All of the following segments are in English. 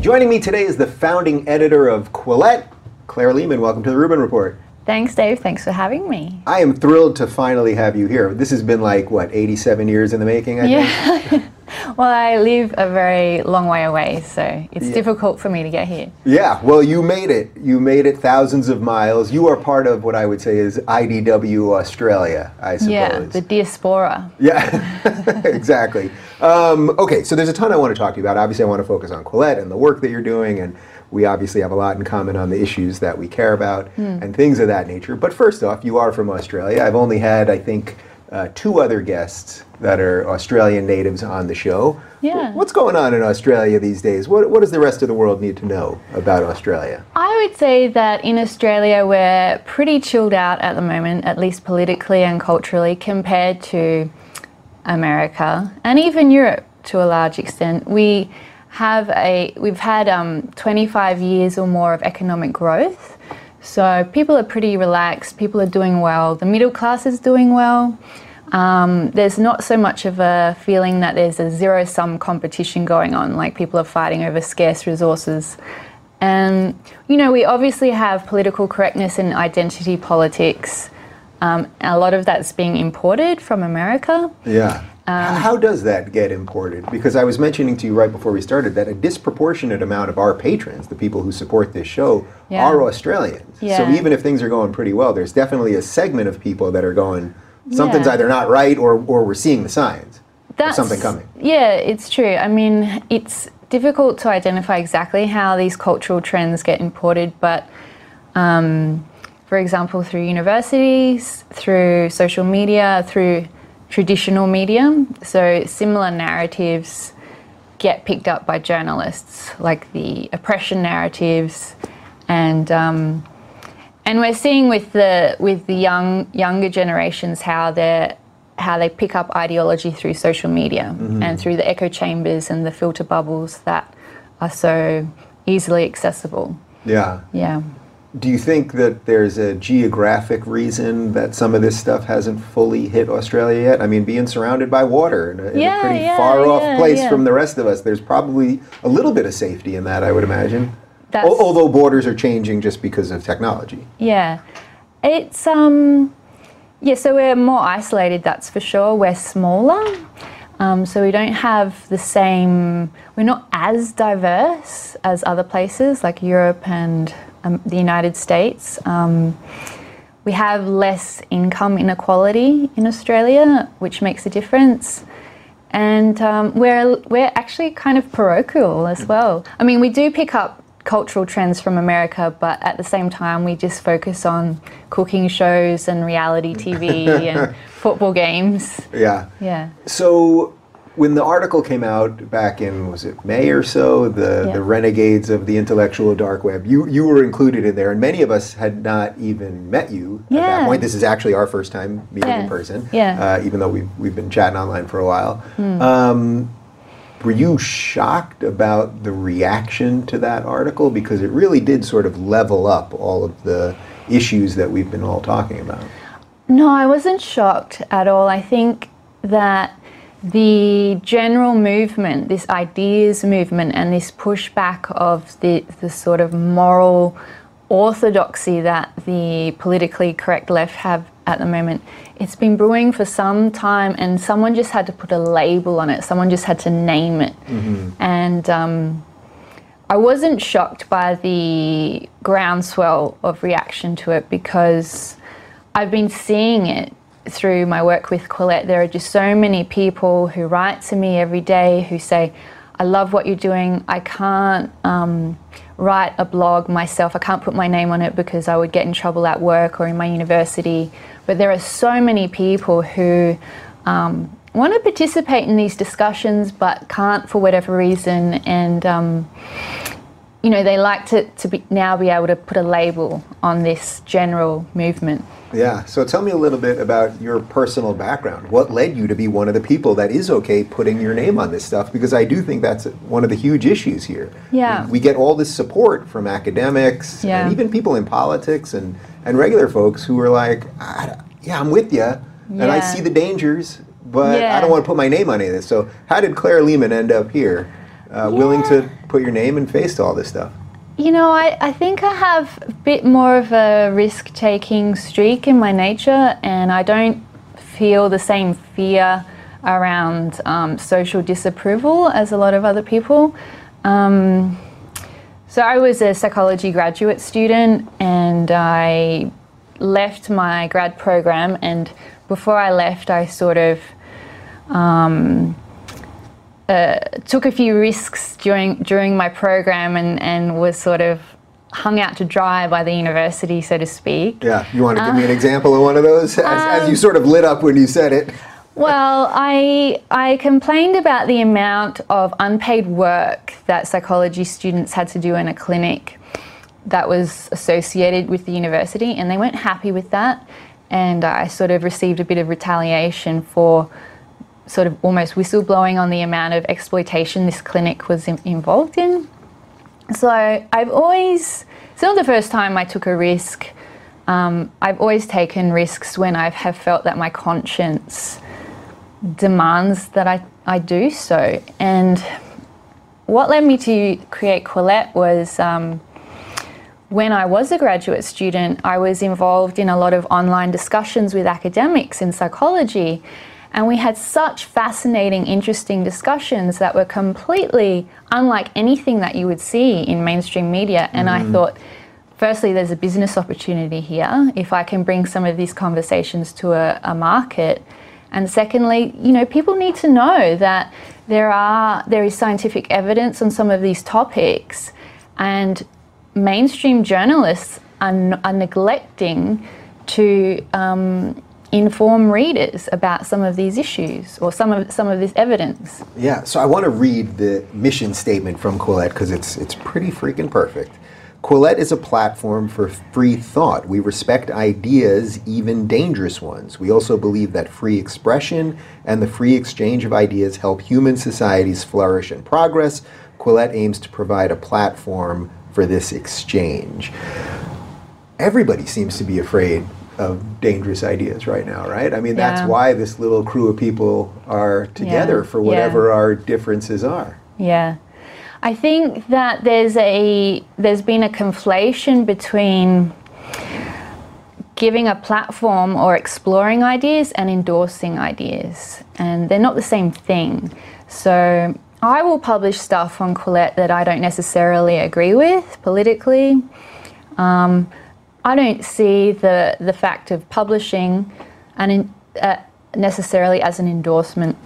Joining me today is the founding editor of Quillette, Claire Lehmann. Welcome to the Rubin Report. Thanks, Dave. Thanks for having me. I am thrilled to finally have you here. This has been like, what, 87 years in the making, I yeah. well, I live a very long way away, so it's yeah. difficult for me to get here. Yeah, well, you made it. You made it thousands of miles. You are part of what I would say is IDW Australia, I suppose. Yeah, the diaspora. Yeah, exactly. Um, okay, so there's a ton I want to talk to you about. Obviously, I want to focus on Quillette and the work that you're doing, and we obviously have a lot in common on the issues that we care about mm. and things of that nature. But first off, you are from Australia. I've only had, I think, uh, two other guests that are Australian natives on the show. Yeah. What's going on in Australia these days? What, what does the rest of the world need to know about Australia? I would say that in Australia we're pretty chilled out at the moment, at least politically and culturally, compared to America and even Europe to a large extent. We have a we've had um, 25 years or more of economic growth. So people are pretty relaxed. People are doing well. The middle class is doing well. Um, there's not so much of a feeling that there's a zero sum competition going on, like people are fighting over scarce resources. And, you know, we obviously have political correctness and identity politics. Um, a lot of that's being imported from America. Yeah. Um, How does that get imported? Because I was mentioning to you right before we started that a disproportionate amount of our patrons, the people who support this show, yeah. are Australians. Yeah. So even if things are going pretty well, there's definitely a segment of people that are going, something's yeah. either not right or, or we're seeing the signs That's, of something coming. Yeah, it's true. I mean, it's difficult to identify exactly how these cultural trends get imported, but um, for example, through universities, through social media, through traditional media. So similar narratives get picked up by journalists, like the oppression narratives, and um, and we're seeing with the with the young younger generations how they how they pick up ideology through social media mm-hmm. and through the echo chambers and the filter bubbles that are so easily accessible. Yeah. Yeah. Do you think that there's a geographic reason that some of this stuff hasn't fully hit Australia yet? I mean, being surrounded by water in a, in yeah, a pretty yeah, far off yeah, place from the rest of us, there's probably a little bit of safety in that, I would imagine. That's, although borders are changing just because of technology. Yeah. It's, um, yeah, so we're more isolated, that's for sure. We're smaller. Um, so we don't have the same, we're not as diverse as other places like Europe and um, the United States. Um, we have less income inequality in Australia, which makes a difference. And um, we're, we're actually kind of parochial as well. I mean, we do pick up cultural trends from America, but at the same time, we just focus on cooking shows and reality TV and football games. Yeah. Yeah. So when the article came out back in was it May or so, the yeah. the renegades of the intellectual dark web, you you were included in there, and many of us had not even met you yeah. at that point. This is actually our first time meeting yeah. in person, yeah. Uh, even though we've we've been chatting online for a while. Mm. Um, were you shocked about the reaction to that article because it really did sort of level up all of the issues that we've been all talking about? No, I wasn't shocked at all. I think that the general movement, this ideas movement, and this pushback of the, the sort of moral orthodoxy that the politically correct left have at the moment, it's been brewing for some time, and someone just had to put a label on it. Someone just had to name it. Mm-hmm. And um, I wasn't shocked by the groundswell of reaction to it because I've been seeing it through my work with Quillette, there are just so many people who write to me every day who say, I love what you're doing. I can't um, write a blog myself. I can't put my name on it because I would get in trouble at work or in my university. But there are so many people who um, want to participate in these discussions but can't for whatever reason. And, um, you know, they like to, to be, now be able to put a label on this general movement. Yeah. So tell me a little bit about your personal background. What led you to be one of the people that is okay putting your name on this stuff? Because I do think that's one of the huge issues here. Yeah. We, we get all this support from academics yeah. and even people in politics and, and regular folks who are like, yeah, I'm with you. Yeah. And I see the dangers, but yeah. I don't want to put my name on any of this. So how did Claire Lehmann end up here? uh, willing to. Put your name and face to all this stuff? You know, I, I think I have a bit more of a risk taking streak in my nature, and I don't feel the same fear around um, social disapproval as a lot of other people. Um, so, I was a psychology graduate student, and I left my grad program, and before I left, I sort of took a few risks during during my program and, and was sort of hung out to dry by the university, so to speak. Yeah, you want to give Uh, me an example of one of those as, as um, you sort of lit up when you said it. Well, I I complained about the amount of unpaid work that psychology students had to do in a clinic that was associated with the university, and they weren't happy with that. And I sort of received a bit of retaliation for sort of almost whistleblowing on the amount of exploitation this clinic was in- involved in. So I've always, it's not the first time I took a risk. Um, I've always taken risks when I have felt that my conscience demands that I, I do so. And what led me to create Quillette was um, when I was a graduate student, I was involved in a lot of online discussions with academics in psychology. And we had such fascinating, interesting discussions that were completely unlike anything that you would see in mainstream media. And I thought, firstly, there's a business opportunity here if I can bring some of these conversations to a, a market. And secondly, you know, people need to know that there are there is scientific evidence on some of these topics, and mainstream journalists are, are neglecting to um, inform readers about some of these issues or some of some of this evidence. Yeah, so I want to read the mission statement from Quillette because it's it's pretty freaking perfect. Quillette is a platform for free thought. We respect ideas, even dangerous ones. We also believe that free expression and the free exchange of ideas help human societies flourish and progress. Quillette aims to provide a platform for this exchange. Everybody seems to be afraid of dangerous ideas right now, right? I mean, that's why this little crew of people are together Yeah, for yeah. whatever our differences are. Yeah. I think that there's a there's been a conflation between giving a platform or exploring ideas and endorsing ideas. And they're not the same thing. So I will publish stuff on Quillette that I don't necessarily agree with politically. Um, I don't see the, the fact of publishing an in, uh, necessarily as an endorsement.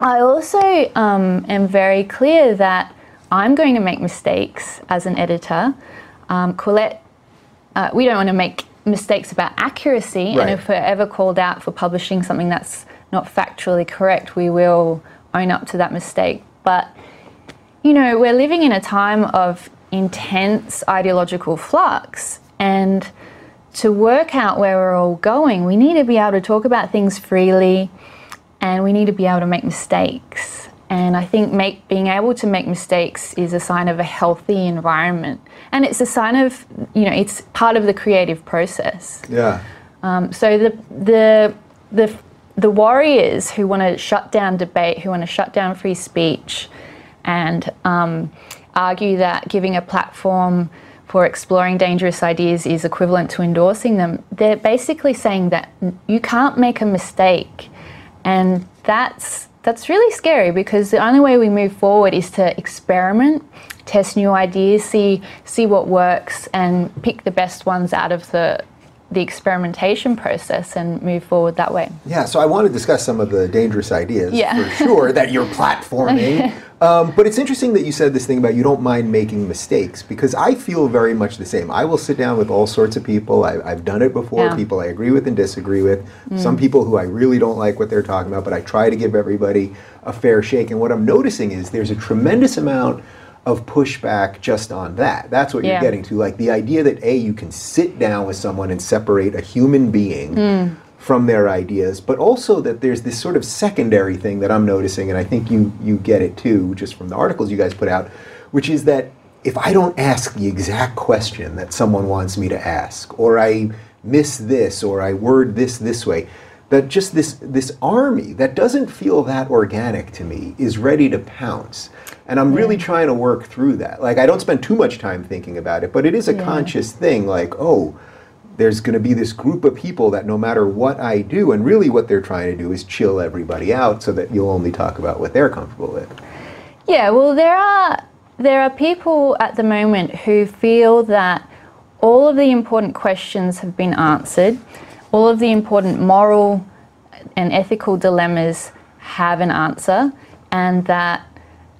I also um, am very clear that I'm going to make mistakes as an editor. Um, Quillette, uh, we don't want to make mistakes about accuracy, Right. and if we're ever called out for publishing something that's not factually correct, we will own up to that mistake. But you know, we're living in a time of intense ideological flux, and to work out where we're all going, we need to be able to talk about things freely and we need to be able to make mistakes. And I think make, being able to make mistakes is a sign of a healthy environment. And it's a sign of, you know, it's part of the creative process. Yeah. Um, so the, the, the, the warriors who want to shut down debate, who want to shut down free speech, and um, argue that giving a platform for exploring dangerous ideas is equivalent to endorsing them, they're basically saying that you can't make a mistake. And that's, that's really scary because the only way we move forward is to experiment, test new ideas, see, see what works, and pick the best ones out of the, the experimentation process and move forward that way. Yeah, so I want to discuss some of the dangerous ideas Yeah. for sure that you're platforming. um, but it's interesting that you said this thing about you don't mind making mistakes because I feel very much the same. I will sit down with all sorts of people. I, I've done it before, Yeah. people I agree with and disagree with, some people who I really don't like what they're talking about, but I try to give everybody a fair shake. And what I'm noticing is there's a tremendous amount of pushback just on that. That's what you're getting to. Like the idea that A, you can sit down with someone and separate a human being hmm. from their ideas, but also that there's this sort of secondary thing that I'm noticing, and I think you you get it too, just from the articles you guys put out, which is that if I don't ask the exact question that someone wants me to ask, or I miss this, or I word this this way, that just this this army that doesn't feel that organic to me is ready to pounce. And I'm really trying to work through that. Like I don't spend too much time thinking about it, but it is a Yeah. conscious thing like, oh, there's going to be this group of people that no matter what I do, and really what they're trying to do is chill everybody out so that you'll only talk about what they're comfortable with. Yeah, well, there are there are people at the moment who feel that all of the important questions have been answered, all of the important moral and ethical dilemmas have an answer, and that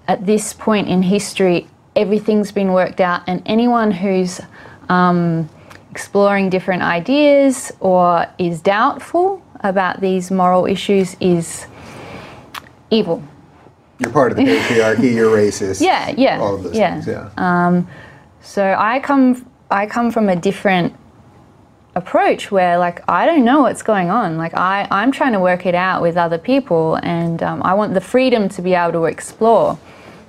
at this point in history, everything's been worked out, and anyone who's um, exploring different ideas or is doubtful about these moral issues is evil. You're part of the patriarchy. You're racist. Yeah, yeah, All of those yeah. things. Yeah. So I come I come from a different approach where like I don't know what's going on. Like I I'm trying to work it out with other people, and um, I want the freedom to be able to explore.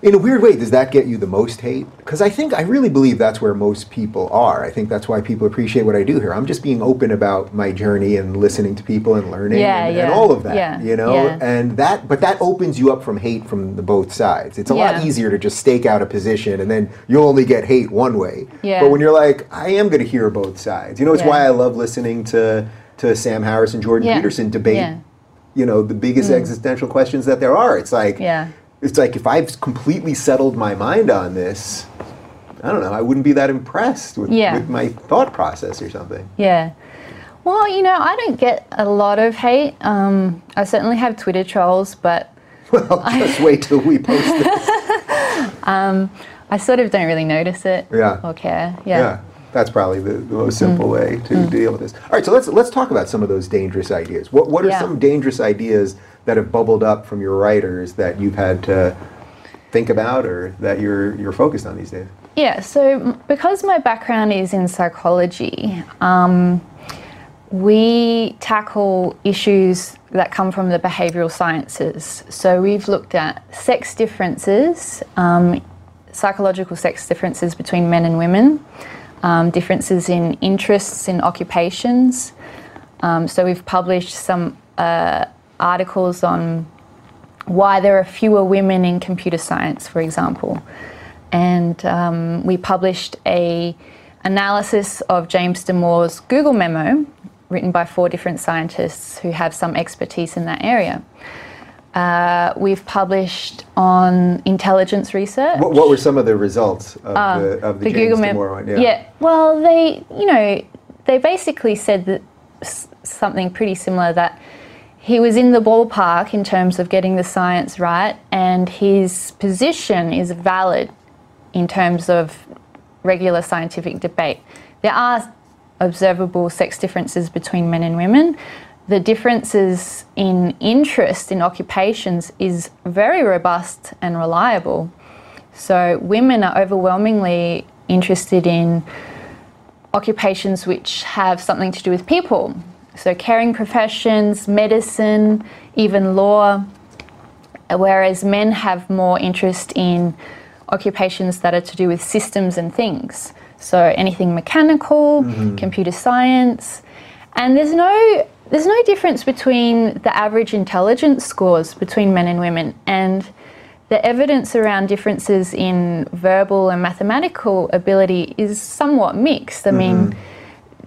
In a weird way, does that get you the most hate? Because I think I really believe that's where most people are. I think that's why people appreciate what I do here. I'm just being open about my journey and listening to people and learning Yeah, and, yeah, and all of that. yeah, you know, and that, but that opens you up from hate from the both sides. It's a lot easier to just stake out a position and then you'll only get hate one way. Yeah. But when you're like, I am going to hear both sides. You know, it's why I love listening to to Sam Harris and Jordan Peterson debate. You know, the biggest mm. existential questions that there are. It's like, Yeah. It's like if I've completely settled my mind on this, I don't know, I wouldn't be that impressed with, Yeah. with my thought process or something. Yeah. Well, you know, I don't get a lot of hate. Um, I certainly have Twitter trolls, but Well, just wait till we post this. I sort of don't really notice it Yeah. or care. Yeah. Yeah. That's probably the, the most simple Mm. way to deal with this. All right, so let's let's talk about some of those dangerous ideas. What what are Yeah. some dangerous ideas that have bubbled up from your writers that you've had to think about or that you're you're focused on these days? Yeah, so because my background is in psychology, um, we tackle issues that come from the behavioral sciences. So we've looked at sex differences, um, psychological sex differences between men and women, um, differences in interests in occupations. Um, so we've published some uh, articles on why there are fewer women in computer science, for example. And um, we published a analysis of James Damore's Google memo, written by four different scientists who have some expertise in that area. Uh, we've published on intelligence research. What, what were some of the results of the of the, James mem- Damore one? Yeah. Well, they, you know, they basically said that s- something pretty similar that he was in the ballpark in terms of getting the science right, and his position is valid in terms of regular scientific debate. There are observable sex differences between men and women. The differences in interest in occupations is very robust and reliable. So women are overwhelmingly interested in occupations which have something to do with people. So caring professions, medicine, even law, whereas men have more interest in occupations that are to do with systems and things. So anything mechanical, mm-hmm. computer science, and there's no there's no difference between the average intelligence scores between men and women and the evidence around differences in verbal and mathematical ability is somewhat mixed. I mean, mm-hmm.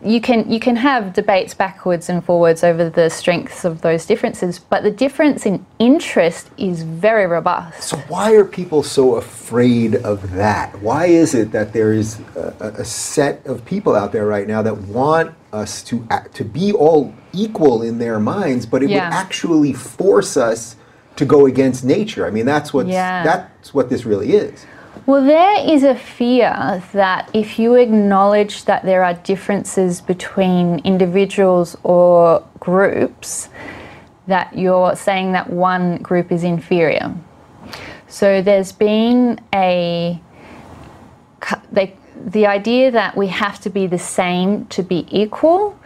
You can you can have debates backwards and forwards over the strengths of those differences, but the difference in interest is very robust. So why are people so afraid of that? Why is it that there is a, a set of people out there right now that want us to act, to be all equal in their minds, but it Yeah. would actually force us to go against nature? I mean, that's what Yeah. that's what this really is. Well, there is a fear that if you acknowledge that there are differences between individuals or groups, that you're saying that one group is inferior. So there's been a they, the idea that we have to be the same to be equal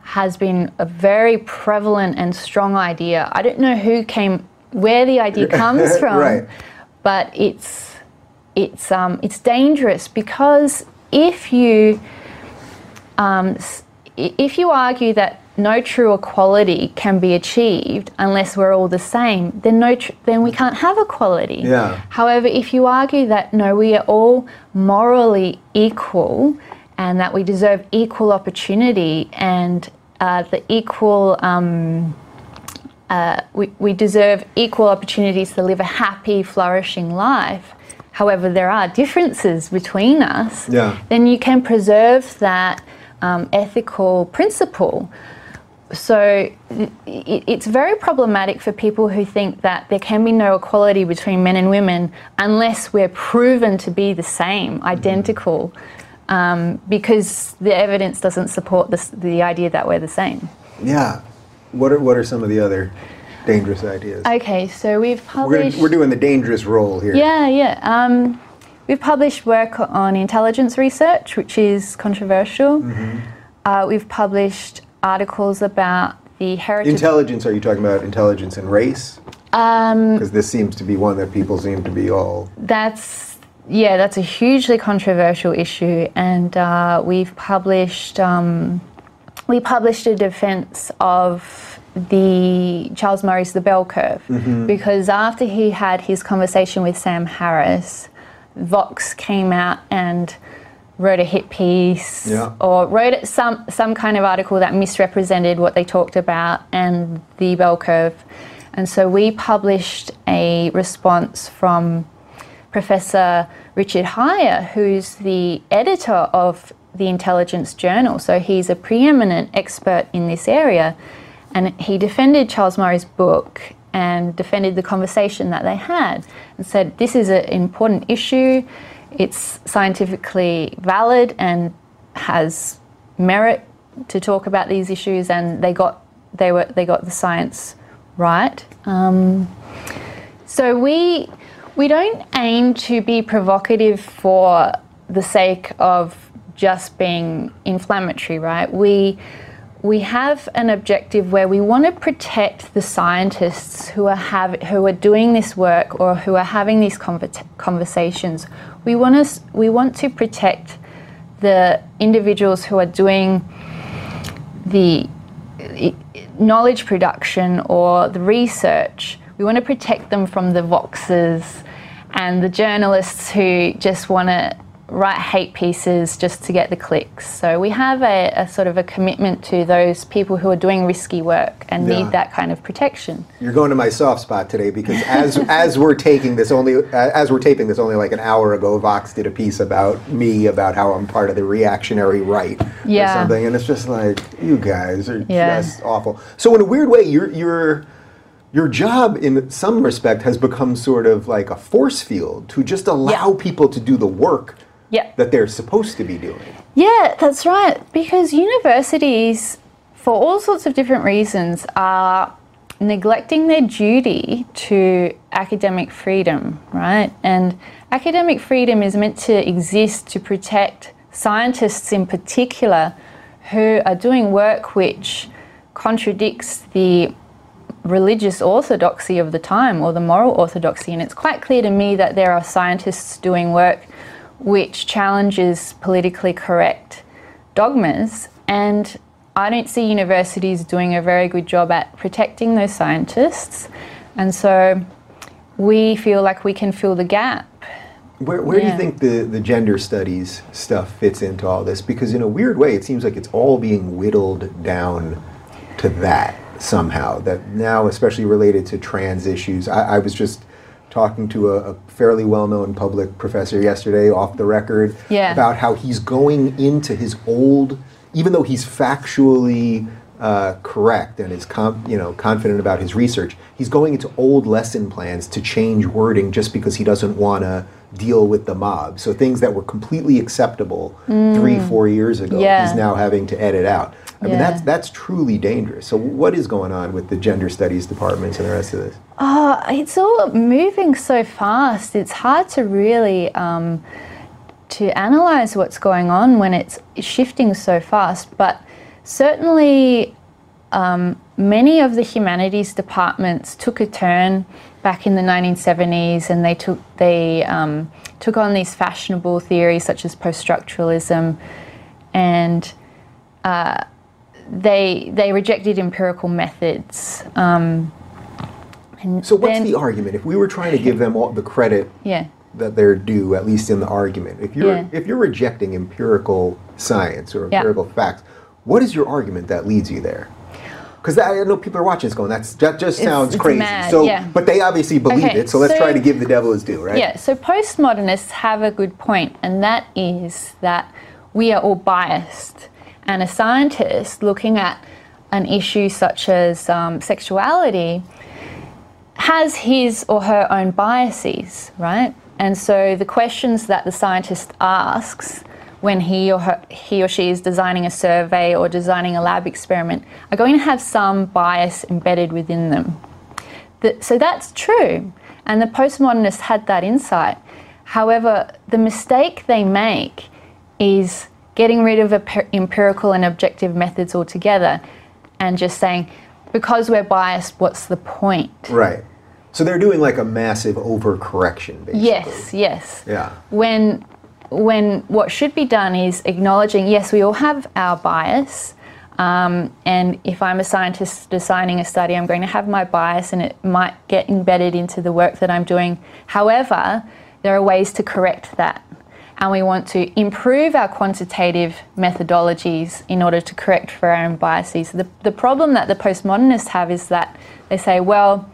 has been a very prevalent and strong idea. I don't know who came where the idea comes from, Right. but it's it's um, it's dangerous because if you um, if you argue that no true equality can be achieved unless we're all the same, then no, tr- then we can't have equality. Yeah. However, if you argue that no, we are all morally equal, and that we deserve equal opportunity and uh, the equal. Um, uh, we, we deserve equal opportunities to live a happy, flourishing life. However, there are differences between us. Yeah. Then you can preserve that um, ethical principle. So it, it's very problematic for people who think that there can be no equality between men and women unless we're proven to be the same, identical, um, because the evidence doesn't support this, the idea that we're the same. Yeah. What are what are some of the other dangerous ideas? Okay, so we've we're, published. gonna, we're doing the dangerous role here. Yeah, yeah. Um, we've published work on intelligence research, which is controversial. Mm-hmm. Uh, we've published articles about the heritage. Intelligence, are you talking about intelligence and race? um, Because this seems to be one that people seem to be all. that's yeah, that's a hugely controversial issue, and uh, we've published um, we published a defence of the Charles Murray's The Bell Curve mm-hmm. because after he had his conversation with Sam Harris, Vox came out and wrote a hit piece Yeah. or wrote some some kind of article that misrepresented what they talked about and the bell curve. And so we published a response from Professor Richard Haier, who's the editor of the Intelligence Journal. So he's a preeminent expert in this area. And he defended Charles Murray's book and defended the conversation that they had and said this is an important issue, it's scientifically valid and has merit to talk about these issues, and they got they were they got the science right. Um, so we we don't aim to be provocative for the sake of just being inflammatory, right? We we have an objective where we want to protect the scientists who are have who are doing this work or who are having these conver- conversations. We want us we want to protect the individuals who are doing the knowledge production or the research. We want to protect them from the voxes and the journalists who just want to write hate pieces just to get the clicks. So we have a, a sort of a commitment to those people who are doing risky work and Yeah. need that kind of protection. You're going to my soft spot today because as as we're taking this only as we're taping this only like an hour ago, Vox did a piece about me about how I'm part of the reactionary right or Yeah. something, and it's just like you guys are Yeah. just awful. So in a weird way, your your your job in some respect has become sort of like a force field to just allow Yeah. people to do the work Yeah. that they're supposed to be doing. Yeah, that's right. Because universities, for all sorts of different reasons, are neglecting their duty to academic freedom, right? And academic freedom is meant to exist to protect scientists in particular who are doing work which contradicts the religious orthodoxy of the time or the moral orthodoxy. And it's quite clear to me that there are scientists doing work which challenges politically correct dogmas. And I don't see universities doing a very good job at protecting those scientists. And so we feel like we can fill the gap. Where, where do you think the, the gender studies stuff fits into all this? Because in a weird way, it seems like it's all being whittled down to that somehow. That now, especially related to trans issues, I, I was just talking to a, a fairly well-known public professor yesterday, off the record, Yeah. about how he's going into his old, even though he's factually uh, correct and is com- you know confident about his research, he's going into old lesson plans to change wording just because he doesn't want to deal with the mob. So things that were completely acceptable three, four years ago, Yeah. he's now having to edit out. I mean, that's that's truly dangerous. So what is going on with the gender studies departments and the rest of this? Oh, it's all moving so fast. It's hard to really um, to analyze what's going on when it's shifting so fast. But certainly, um, many of the humanities departments took a turn back in the 1970s, and they took they um, took on these fashionable theories such as post-structuralism, and they they rejected empirical methods. Um, and So what's then- the argument? If we were trying to give them all the credit yeah? that they're due, at least in the argument, if you're Yeah. if you're rejecting empirical science or Yeah. empirical facts, what is your argument that leads you there? Because I know people are watching this going, "That's that just sounds it's crazy." mad, so, yeah. but they obviously believe Okay, it. So let's so- try to give the devil his due, right? Yeah, so postmodernists have a good point, and that is that we are all biased. And a scientist looking at an issue such as um, sexuality has his or her own biases, right? And so the questions that the scientist asks when he or her, he or she is designing a survey or designing a lab experiment are going to have some bias embedded within them. The, so that's true. And the postmodernists had that insight. However, the mistake they make is getting rid of empirical and objective methods altogether and just saying, because we're biased, what's the point? Right. So they're doing like a massive overcorrection, basically. Yes, yes. Yeah. When when what should be done is acknowledging yes, we all have our bias. Um, and if I'm a scientist designing a study, I'm going to have my bias and it might get embedded into the work that I'm doing. However, there are ways to correct that. And we want to improve our quantitative methodologies in order to correct for our own biases. The, the problem that the postmodernists have is that they say, well,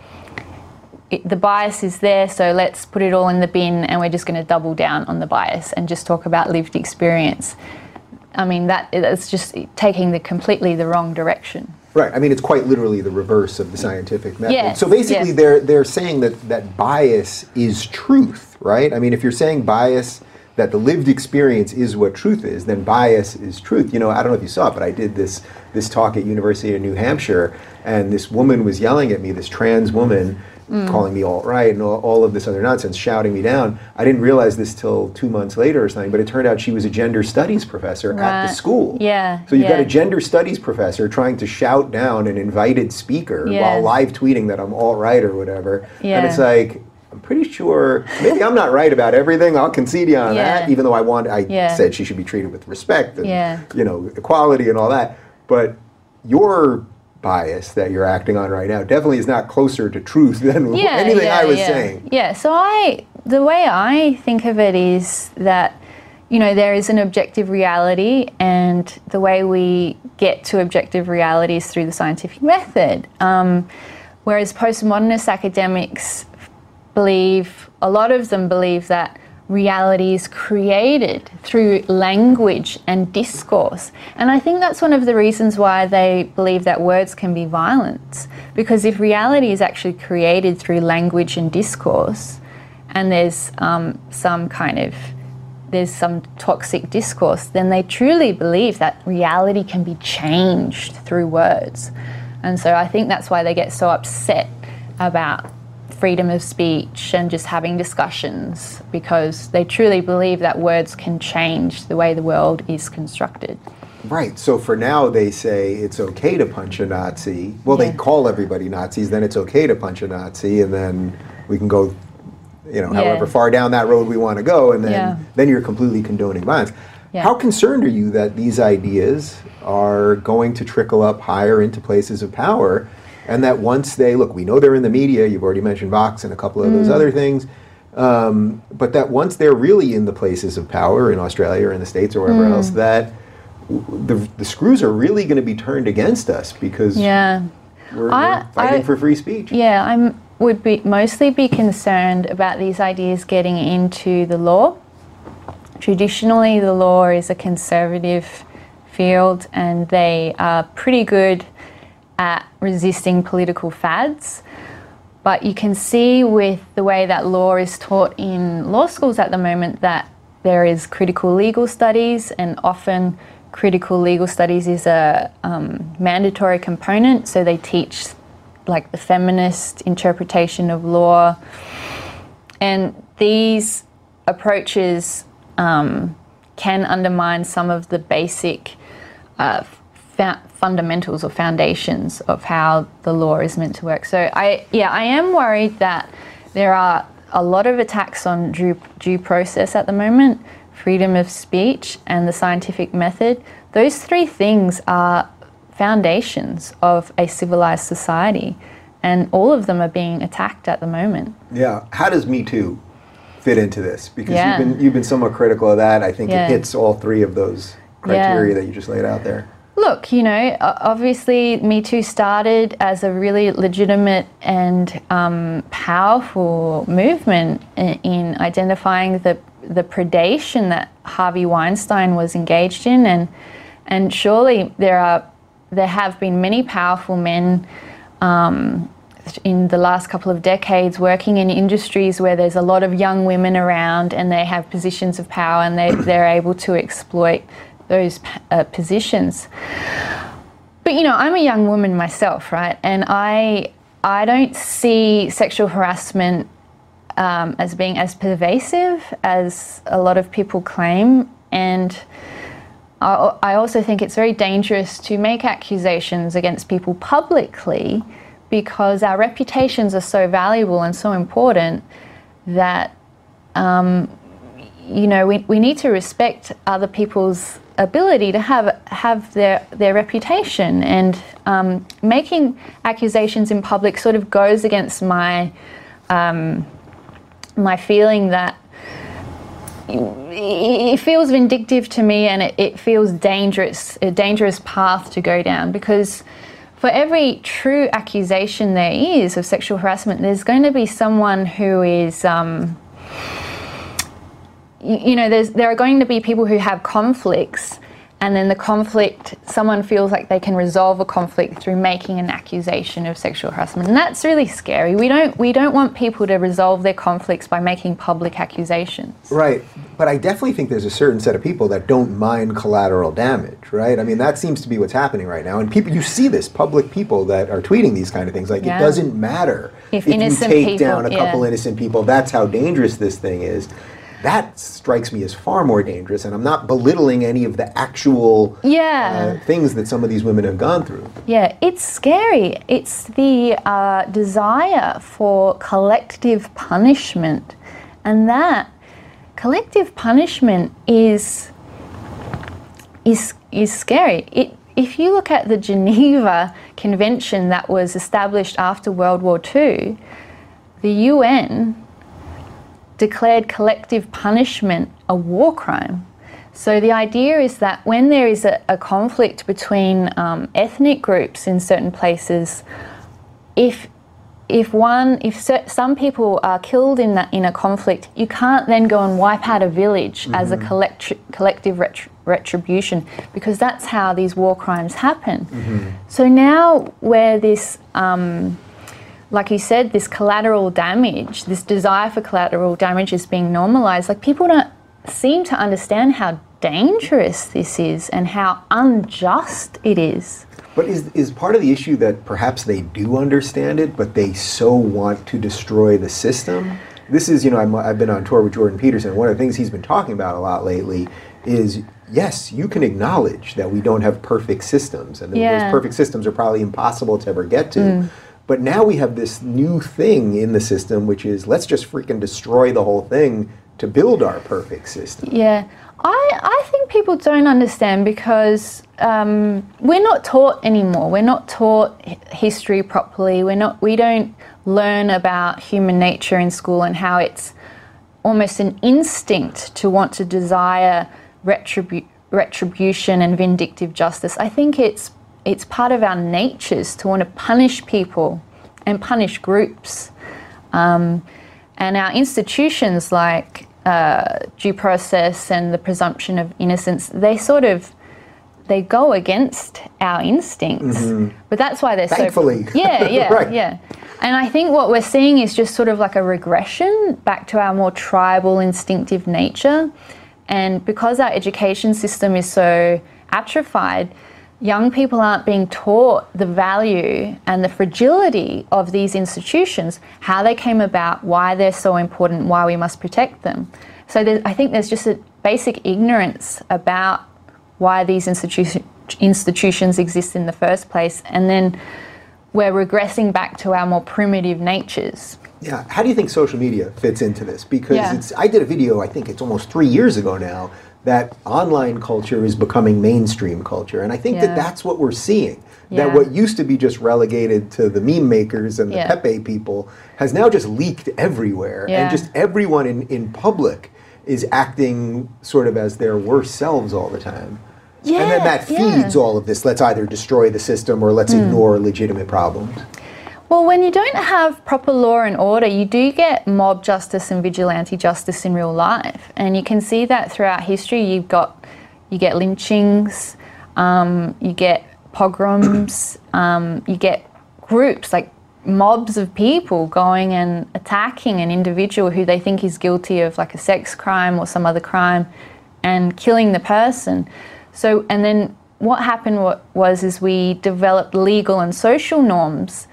it, the bias is there, so let's put it all in the bin and we're just going to double down on the bias and just talk about lived experience. I mean, that that's just taking the completely the wrong direction. Right. I mean, it's quite literally the reverse of the scientific method. Yes, so basically, yes. they're they're saying that that bias is truth, right? I mean, if you're saying bias that the lived experience is what truth is, then bias is truth. You know, I don't know if you saw it, but I did this this talk at University of New Hampshire, and this woman was yelling at me, this trans woman. Mm. Calling me alt right and all, all of this other nonsense, shouting me down. I didn't realize this till two months later or something, but it turned out she was a gender studies professor at the school. Yeah, So you've got a gender studies professor trying to shout down an invited speaker Yeah. while live tweeting that I'm all right or whatever. yeah. And it's like, I'm pretty sure maybe I'm not right about everything. I'll concede you on Yeah. that, even though I want I Yeah. said she should be treated with respect and Yeah. you know equality and all that. But your bias that you're acting on right now definitely is not closer to truth than anything I was saying. Yeah. So I, the way I think of it is that, you know, there is an objective reality, and the way we get to objective reality is through the scientific method. Um, whereas postmodernist academics believe, a lot of them believe that reality is created through language and discourse. And I think that's one of the reasons why they believe that words can be violence. Because if reality is actually created through language and discourse, and there's um, some kind of there's some toxic discourse, then they truly believe that reality can be changed through words. And so I think that's why they get so upset about freedom of speech and just having discussions because they truly believe that words can change the way the world is constructed. Right. So for now, they say it's okay to punch a Nazi. Well, Yeah. they call everybody Nazis. Then it's okay to punch a Nazi, and then we can go, you know, Yeah. however far down that road we want to go, and then Yeah. then you're completely condoning violence. How concerned are you that these ideas are going to trickle up higher into places of power, and that once they look, we know they're in the media. You've already mentioned Vox and a couple of Mm. those other things. Um, but that once they're really in the places of power in Australia or in the States or wherever Mm. else, that the, the screws are really going to be turned against us because Yeah. we're, I- we're fighting I- for free speech. Yeah, I would be mostly be concerned about these ideas getting into the law. Traditionally, the law is a conservative field, and they are pretty good at resisting political fads. But you can see with the way that law is taught in law schools at the moment that there is critical legal studies, and often critical legal studies is a um, mandatory component. So they teach like the feminist interpretation of law. And these approaches um, can undermine some of the basic uh, fundamentals or foundations of how the law is meant to work. So I, yeah, I am worried that there are a lot of attacks on due, due process at the moment, freedom of speech, and the scientific method. Those three things are foundations of a civilized society. And all of them are being attacked at the moment. Yeah. How does Me Too fit into this? Because Yeah. you've been you've been somewhat critical of that. I think Yeah. it hits all three of those criteria that you just laid out there. Look, you know, obviously, Me Too started as a really legitimate and um, powerful movement in, in identifying the the predation that Harvey Weinstein was engaged in, and and surely there are there have been many powerful men um, in the last couple of decades working in industries where there's a lot of young women around and they have positions of power and they, they're able to exploit those uh, positions. But you know, I'm a young woman myself, right? And I I don't see sexual harassment um, as being as pervasive as a lot of people claim, and I, I also think it's very dangerous to make accusations against people publicly because our reputations are so valuable and so important that um, you know we, we need to respect other people's ability to have have their their reputation. And um, making accusations in public sort of goes against my um, my feeling that it feels vindictive to me and it, it feels dangerous a dangerous path to go down. Because for every true accusation there is of sexual harassment there's going to be someone who is um, you, you know there's there are going to be people who have conflicts and then the conflict someone feels like they can resolve a conflict through making an accusation of sexual harassment and that's really scary we don't we don't want people to resolve their conflicts by making public accusations Right, but I definitely think there's a certain set of people that don't mind collateral damage, right? I mean, that seems to be what's happening right now, and people you see this public people that are tweeting these kind of things. Like Yeah. it doesn't matter If you innocent take people- down a couple yeah. innocent people. That's how dangerous this thing is. That strikes me as far more dangerous, and I'm not belittling any of the actual Yeah. uh, things that some of these women have gone through. Yeah, it's scary. It's the uh, desire for collective punishment. And that collective punishment is is is scary. It if you look at the Geneva Convention that was established after World War II, the UN declared collective punishment a war crime. So the idea is that when there is a, a conflict between um, ethnic groups in certain places, if if one if some people are killed in that in a conflict, you can't then go and wipe out a village as a collect- collective retr- retribution because that's how these war crimes happen. So now where this um, like you said, this collateral damage, this desire for collateral damage is being normalized. Like people don't seem to understand how dangerous this is and how unjust it is. But is, is part of the issue that perhaps they do understand it, but they so want to destroy the system? This is, you know, I'm, I've been on tour with Jordan Peterson. One of the things he's been talking about a lot lately is yes, you can acknowledge that we don't have perfect systems, and Yeah. those perfect systems are probably impossible to ever get to. Mm. But now we have this new thing in the system, which is let's just freaking destroy the whole thing to build our perfect system. Yeah, I, I think people don't understand because um, we're not taught anymore. We're not taught history properly. We're not. We don't learn about human nature in school and how it's almost an instinct to want to desire retribu- retribution and vindictive justice. I think it's it's part of our natures to want to punish people and punish groups. Um, and our institutions like uh, due process and the presumption of innocence, they sort of they go against our instincts. But that's why they're Mm-hmm. Thankfully. so yeah, yeah, Right. yeah. And I think what we're seeing is just sort of like a regression back to our more tribal instinctive nature. And because our education system is so atrophied, young people aren't being taught the value and the fragility of these institutions, how they came about, why they're so important, why we must protect them. So there, I think there's just a basic ignorance about why these institu- institutions exist in the first place, and then we're regressing back to our more primitive natures. Yeah, how do you think social media fits into this? Because Yeah. it's I did a video, I think it's almost three years ago now, that online culture is becoming mainstream culture. And I think Yeah. that that's what we're seeing. Yeah. That what used to be just relegated to the meme makers and the Yeah. Pepe people has now just leaked everywhere. Yeah. And just everyone in, in public is acting sort of as their worst selves all the time. and then Yeah, that yeah. feeds all of this. Let's either destroy the system or let's hmm. ignore legitimate problems. Well, when you don't have proper law and order, you do get mob justice and vigilante justice in real life, and you can see that throughout history. You've got you get lynchings, um, you get pogroms, um, you get groups like mobs of people going and attacking an individual who they think is guilty of like a sex crime or some other crime, and killing the person. So, and then what happened was is we developed legal and social norms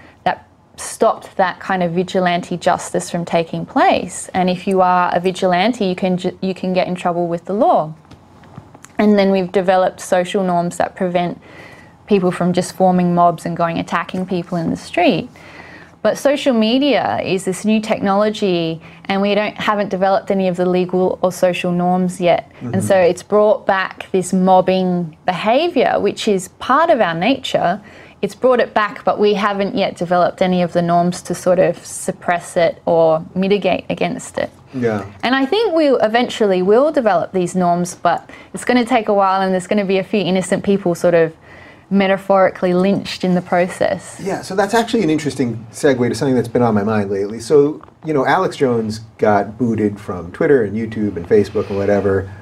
stopped that kind of vigilante justice from taking place. And if you are a vigilante, you can ju- you can get in trouble with the law. And then we've developed social norms that prevent people from just forming mobs and going attacking people in the street. But social media is this new technology, and we don't haven't developed any of the legal or social norms yet. And so mm-hmm. it's brought back this mobbing behavior, which is part of our nature. It's brought it back, but we haven't yet developed any of the norms to sort of suppress it or mitigate against it. Yeah. And I think we eventually will develop these norms, but it's going to take a while, and there's going to be a few innocent people sort of metaphorically lynched in the process. Yeah, so that's actually an interesting segue to something that's been on my mind lately. So, you know, Alex Jones got booted from Twitter and YouTube and Facebook and whatever.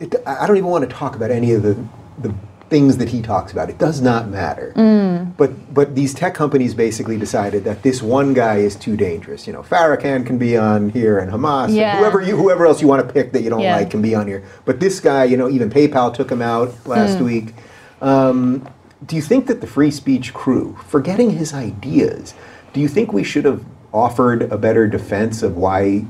It, I I don't even want to talk about any of the, the things that he talks about. It does not matter. But but these tech companies basically decided that this one guy is too dangerous. You know, Farrakhan can be on here and Hamas Yeah. and whoever you whoever else you want to pick that you don't Yeah. like can be on here. But this guy, you know, even PayPal took him out last week. Um, do you think that the free speech crew, forgetting his ideas, do you think we should have offered a better defense of why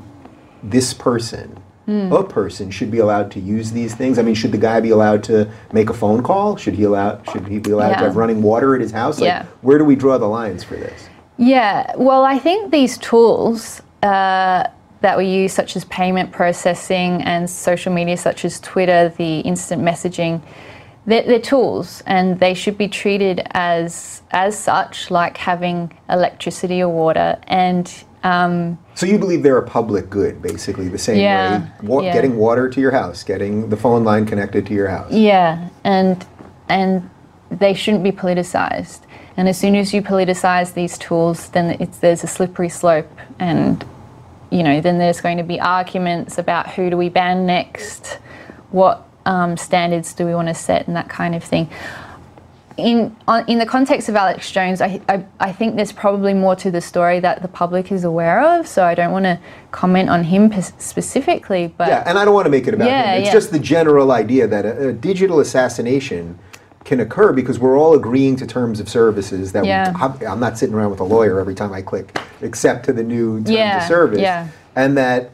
this person, a person, should be allowed to use these things? I mean, should the guy be allowed to make a phone call? Should he allow? Should he be allowed to have running water at his house? Like, Yeah. where do we draw the lines for this? Yeah, well, I think these tools uh, that we use, such as payment processing and social media, such as Twitter, the instant messaging, they're, they're tools, and they should be treated as as such, like having electricity or water. And um, So you believe they're a public good, basically the same Yeah, way, wa- yeah. getting water to your house, getting the phone line connected to your house. Yeah, and and they shouldn't be politicized. And as soon as you politicize these tools, then it's, there's a slippery slope, and you know then there's going to be arguments about who do we ban next, what um, standards do we want to set, and that kind of thing. In on, in the context of Alex Jones, I, I I think there's probably more to the story that the public is aware of. So I don't want to comment on him specifically, but Yeah, and I don't want to make it about Yeah, him. It's yeah. just the general idea that a, a digital assassination can occur because we're all agreeing to terms of services that Yeah. we, I'm, I'm not sitting around with a lawyer every time I click accept to the new terms Yeah, of service. yeah. And that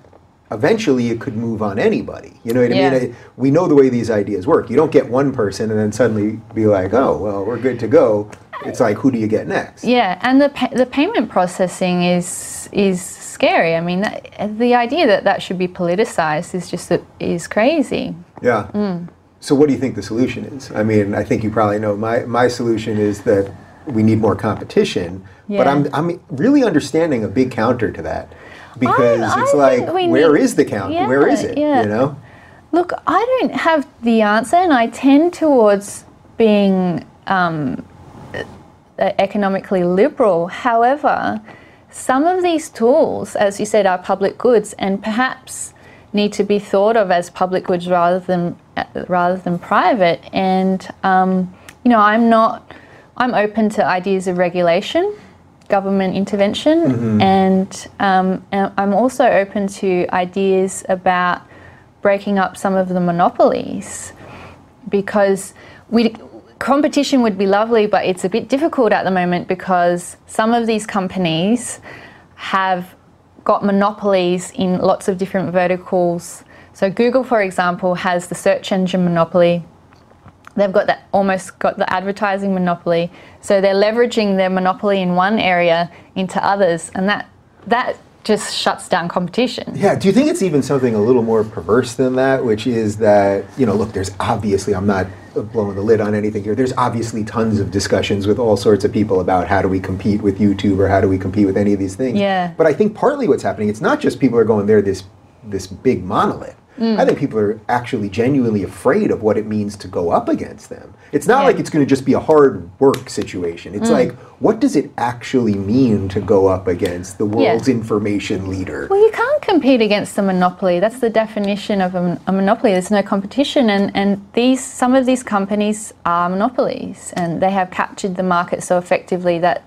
eventually it could move on anybody. You know what I mean? I, we know the way these ideas work. You don't get one person and then suddenly be like, oh, well, we're good to go. It's like, who do you get next? Yeah, and the pa- the payment processing is is scary. I mean, that, the idea that that should be politicized is just that is crazy. Yeah. Mm. So what do you think the solution is? I mean, I think you probably know my my solution is that we need more competition. But I'm I'm really understanding a big counter to that because I it's think like where need- is the counter? where is it? yeah. You know? Look, I don't have the answer, and I tend towards being um, uh, economically liberal. However, some of these tools, as you said, are public goods, and perhaps need to be thought of as public goods rather than uh, rather than private. And um, you know, I'm not. I'm open to ideas of regulation, government intervention, and, um, and I'm also open to ideas about breaking up some of the monopolies because we competition would be lovely, but it's a bit difficult at the moment because some of these companies have got monopolies in lots of different verticals. So Google, for example, has the search engine monopoly. They've got that almost got the advertising monopoly. So they're leveraging their monopoly in one area into others, and that that just shuts down competition. Yeah, do you think it's even something a little more perverse than that, which is that, you know, look, there's obviously, I'm not blowing the lid on anything here, there's obviously tons of discussions with all sorts of people about how do we compete with YouTube or how do we compete with any of these things. Yeah. But I think partly what's happening, it's not just people are going, they're this, this big monolith. Mm. I think people are actually genuinely afraid of what it means to go up against them. It's not Yeah. like it's going to just be a hard work situation. Mm. It's like, what does it actually mean to go up against the world's information leader? Well, you can't compete against a monopoly. That's the definition of a, a monopoly. There's no competition, and, and these some of these companies are monopolies, and they have captured the market so effectively that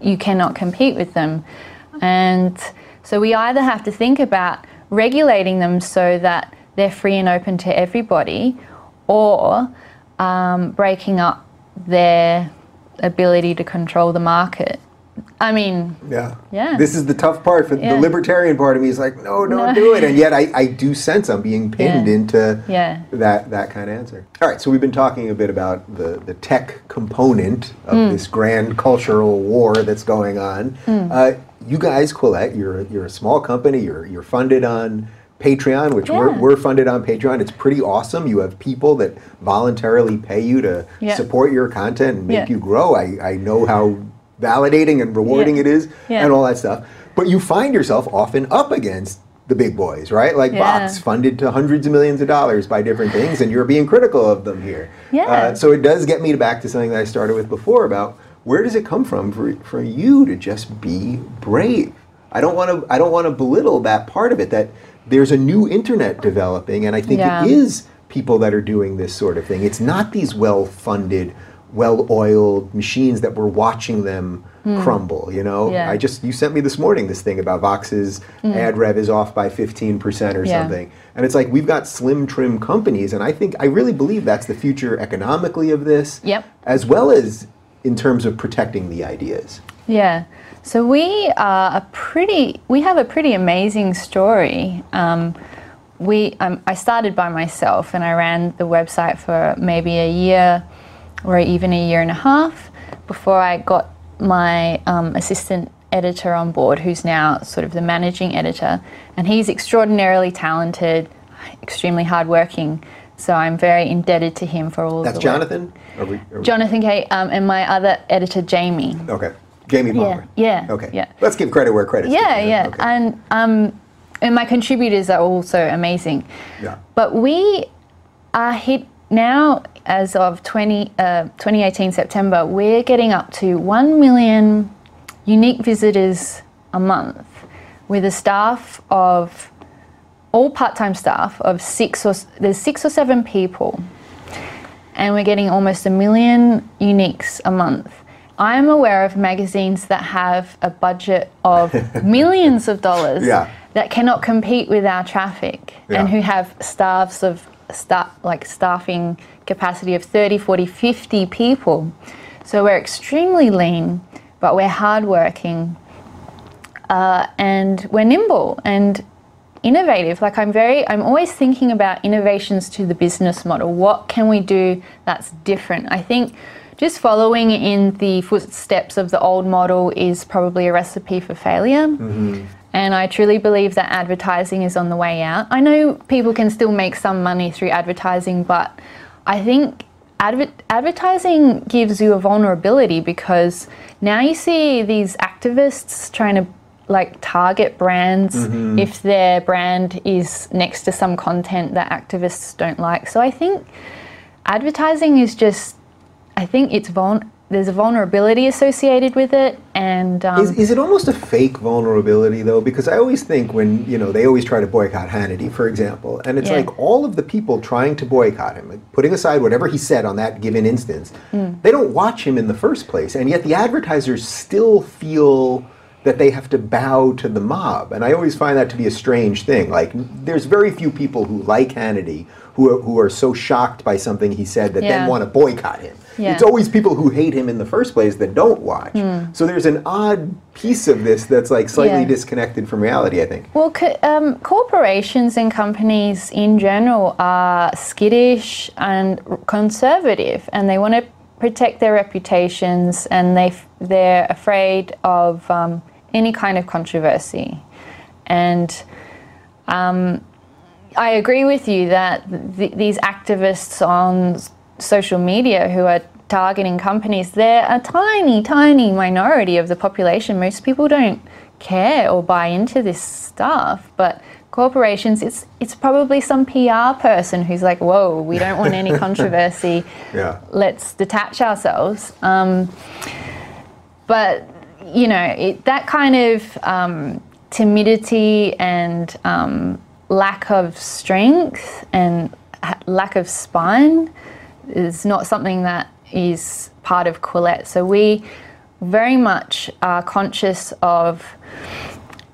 you cannot compete with them. And so we either have to think about regulating them so that they're free and open to everybody, or um, breaking up their ability to control the market. I mean, Yeah. Yeah. This is the tough part for Yeah. the libertarian part of me is like, no, don't No. do it. And yet I, I do sense I'm being pinned Yeah. into Yeah. that that kind of answer. All right, so we've been talking a bit about the, the tech component of Hmm. this grand cultural war that's going on. Uh, you guys, Quillette, you're you're a small company. You're you're funded on Patreon, which we're, we're funded on Patreon. It's pretty awesome. You have people that voluntarily pay you to Yeah. support your content and make Yeah. you grow. I, I know how validating and rewarding Yeah. it is Yeah. and all that stuff. But you find yourself often up against the big boys, right? Like Yeah. Vox, funded to hundreds of millions of dollars by different things, and you're being critical of them here. Yeah. Uh, so it does get me back to something that I started with before about where does it come from for, for you to just be brave? I don't want to. I don't want to belittle that part of it. That there's a new internet developing, and I think Yeah. it is people that are doing this sort of thing. It's not these well-funded, well-oiled machines that we're watching them hmm. crumble. You know. Yeah. I just you sent me this morning this thing about Vox's hmm. ad rev is off by 15% or. Yeah. something. And it's like we've got slim trim companies and I think I really believe that's the future economically of this Yep. as well as in terms of protecting the ideas. Yeah. So we are a pretty, we have a pretty amazing story. Um, we, um, I started by myself and I ran the website for maybe a year or even a year and a half before I got my um, assistant editor on board, who's now sort of the managing editor. And he's extraordinarily talented, extremely hardworking. So I'm very indebted to him for all That's the work. Jonathan? Are we, are we- Jonathan Kay um, and my other editor, Jamie. Okay. Jamie Palmer. yeah, yeah. Okay. yeah. Let's give credit where credit's Yeah, due. yeah, Okay. and um, and my contributors are also amazing. yeah. But we are hit now as of 20, uh, 2018 September. We're getting up to one million unique visitors a month, with a staff of all part-time staff of six or there's six or seven people, and we're getting almost a million uniques a month. I am aware of magazines that have a budget of millions of dollars Yeah. that cannot compete with our traffic Yeah. and who have staffs of sta- like staffing capacity of 30, 40, 50 people. So we're extremely lean, but we're hardworking uh, and we're nimble and innovative. Like I'm very, I'm always thinking about innovations to the business model. What can we do that's different? I think just following in the footsteps of the old model is probably a recipe for failure. Mm-hmm. And I truly believe that advertising is on the way out. I know people can still make some money through advertising, but I think adver- advertising gives you a vulnerability because now you see these activists trying to like target brands if their brand is next to some content that activists don't like. So I think advertising is just I think it's vul- there's a vulnerability associated with it and um, Is, is it almost a fake vulnerability though? Because I always think when you know they always try to boycott Hannity, for example, and it's Yeah. like all of the people trying to boycott him, like, putting aside whatever he said on that given instance, they don't watch him in the first place, and yet the advertisers still feel that they have to bow to the mob, and I always find that to be a strange thing. Like there's very few people who like Hannity who are, who are so shocked by something he said that then want to boycott him. Yeah. It's always people who hate him in the first place that don't watch. So there's an odd piece of this that's like slightly Yeah. disconnected from reality, I think. Well, co- um, corporations and companies in general are skittish and conservative, and they want to protect their reputations, and they f- they're afraid of um, any kind of controversy. And um, I agree with you that th- these activists on social media who are targeting companies, they're a tiny, tiny minority of the population. Most people don't care or buy into this stuff, but corporations, it's it's probably some PR person who's like, "Whoa, we don't want any controversy. Yeah. Let's detach ourselves." Um, but you know, it, that kind of um, timidity and um, lack of strength and ha- lack of spine is not something that is part of Quillette. So we very much are conscious of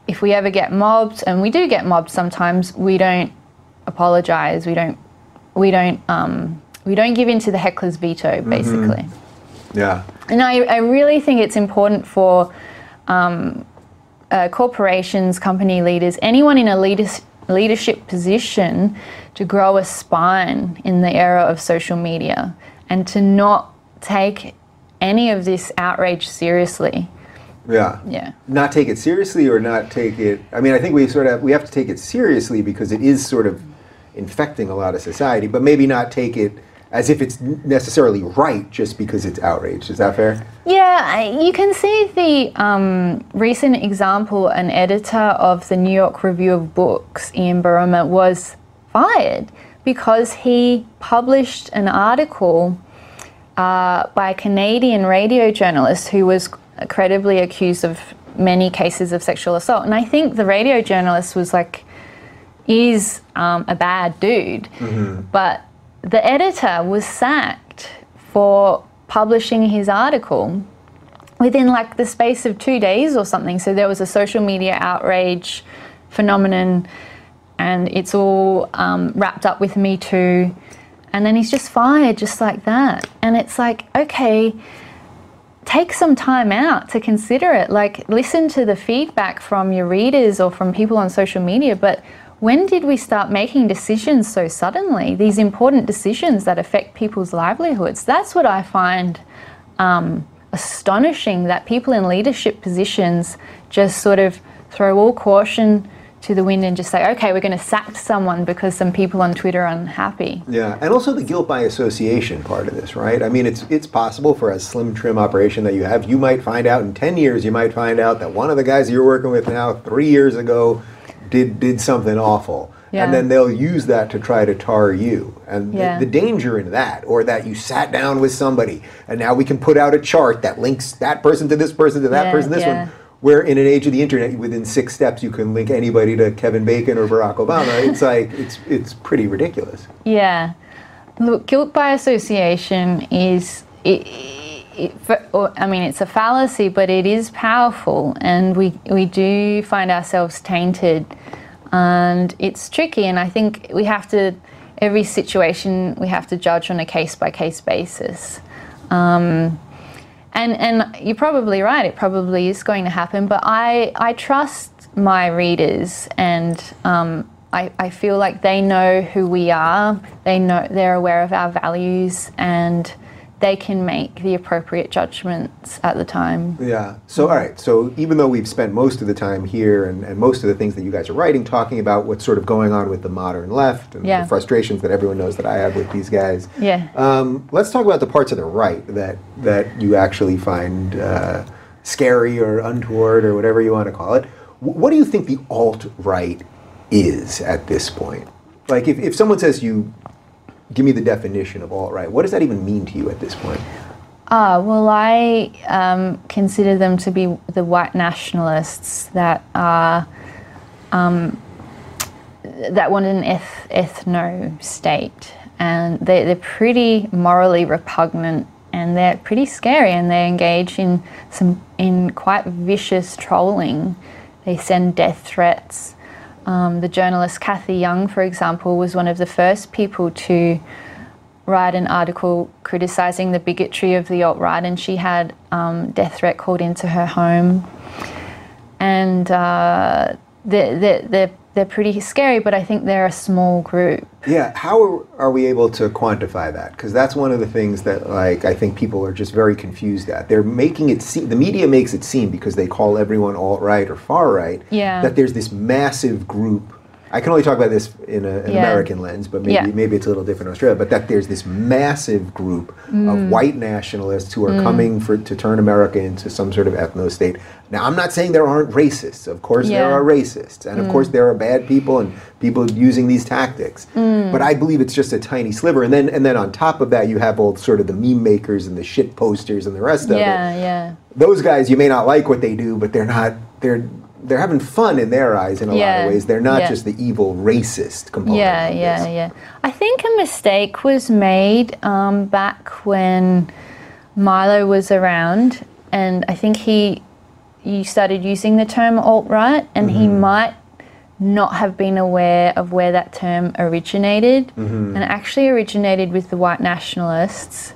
if we ever get mobbed, and we do get mobbed sometimes, we don't apologize. We don't. We don't. Um, we don't give in to the heckler's veto, basically. Yeah. And I, I really think it's important for um, uh, corporations, company leaders, anyone in a leaders, leadership position to grow a spine in the era of social media and to not take any of this outrage seriously. Yeah. Yeah. Not take it seriously or not take it. I mean, I think we sort of we have to take it seriously because it is sort of infecting a lot of society, but maybe not take it as if it's necessarily right just because it's outraged. Is that fair? Yeah, you can see the um, recent example. An editor of the New York Review of Books, Ian Buruma, was fired because he published an article uh, by a Canadian radio journalist who was credibly accused of many cases of sexual assault. And I think the radio journalist was like, is um, a bad dude. But the editor was sacked for publishing his article within like the space of two days or something. So there was a social media outrage phenomenon, and it's all um, wrapped up with Me Too. And then he's just fired just like that. And it's like, okay, take some time out to consider it. Like, listen to the feedback from your readers or from people on social media. But when did we start making decisions so suddenly? These important decisions that affect people's livelihoods. That's what I find um, astonishing that people in leadership positions just sort of throw all caution to the wind and just say, okay, we're going to sack someone because some people on Twitter are unhappy. Yeah, and also the guilt by association part of this, right? I mean, it's it's possible for a slim trim operation that you have, you might find out in ten years, you might find out that one of the guys you're working with now, three years ago, did did something awful, Yeah. and then they'll use that to try to tar you. And the- Yeah. the, danger in that, or that you sat down with somebody, and now we can put out a chart that links that person to this person to that Yeah, person, this one. Where in an age of the internet, within six steps, you can link anybody to Kevin Bacon or Barack Obama. It's like it's it's pretty ridiculous. Yeah. Look, guilt by association is, it, it, for- or, I mean, it's a fallacy, but it is powerful, and we, we do find ourselves tainted, and it's tricky. And I think we have to, every situation, we have to judge on a case by case basis. Um, and and you're probably right. It probably is going to happen. But I I trust my readers, and um, I I feel like they know who we are. They know they're aware of our values, and they can make the appropriate judgments at the time. Yeah. So, all right. So, even though we've spent most of the time here and, and most of the things that you guys are writing talking about what's sort of going on with the modern left and Yeah. the frustrations that everyone knows that I have with these guys, Yeah. um, let's talk about the parts of the right that, that you actually find uh, scary or untoward or whatever you want to call it. Wh- What do you think the alt right is at this point? Like, if, if someone says you, give me the definition of alt right, what does that even mean to you at this point? Ah, well, I um, consider them to be the white nationalists that are um, that want an eth- ethno state, and they, they're pretty morally repugnant, and they're pretty scary, and they engage in some in quite vicious trolling. They send death threats. Um, the journalist Cathy Young, for example, was one of the first people to write an article criticizing the bigotry of the alt right, and she had um, death threat called into her home. And uh, they're, they're, they're they're pretty scary, but I think they're a small group. Yeah, how are, we able to quantify that? Because that's one of the things that, like, I think people are just very confused at. They're making it seem the media makes it seem because they call everyone alt right or far right Yeah. that there's this massive group. I can only talk about this in a, an Yeah. American lens, but maybe Yeah. maybe it's a little different in Australia. But that there's this massive group Mm. of white nationalists who are coming for to turn America into some sort of ethno state. Now, I'm not saying there aren't racists. Of course, there Yeah. Mm. are racists, and of course, there are bad people and people using these tactics. But I believe it's just a tiny sliver. And then and then on top of that, you have all sort of the meme makers and the shit posters and the rest of it Yeah, yeah. those guys you may not like what they do but they're not they're they're having fun in their eyes in a lot of ways they're not yeah. just the evil racist component Yeah, yeah, yeah. I think a mistake was made um, back when Milo was around, and I think he you started using the term alt right, and he Mm-hmm. might not have been aware of where that term originated, Mm-hmm. and actually originated with the white nationalists.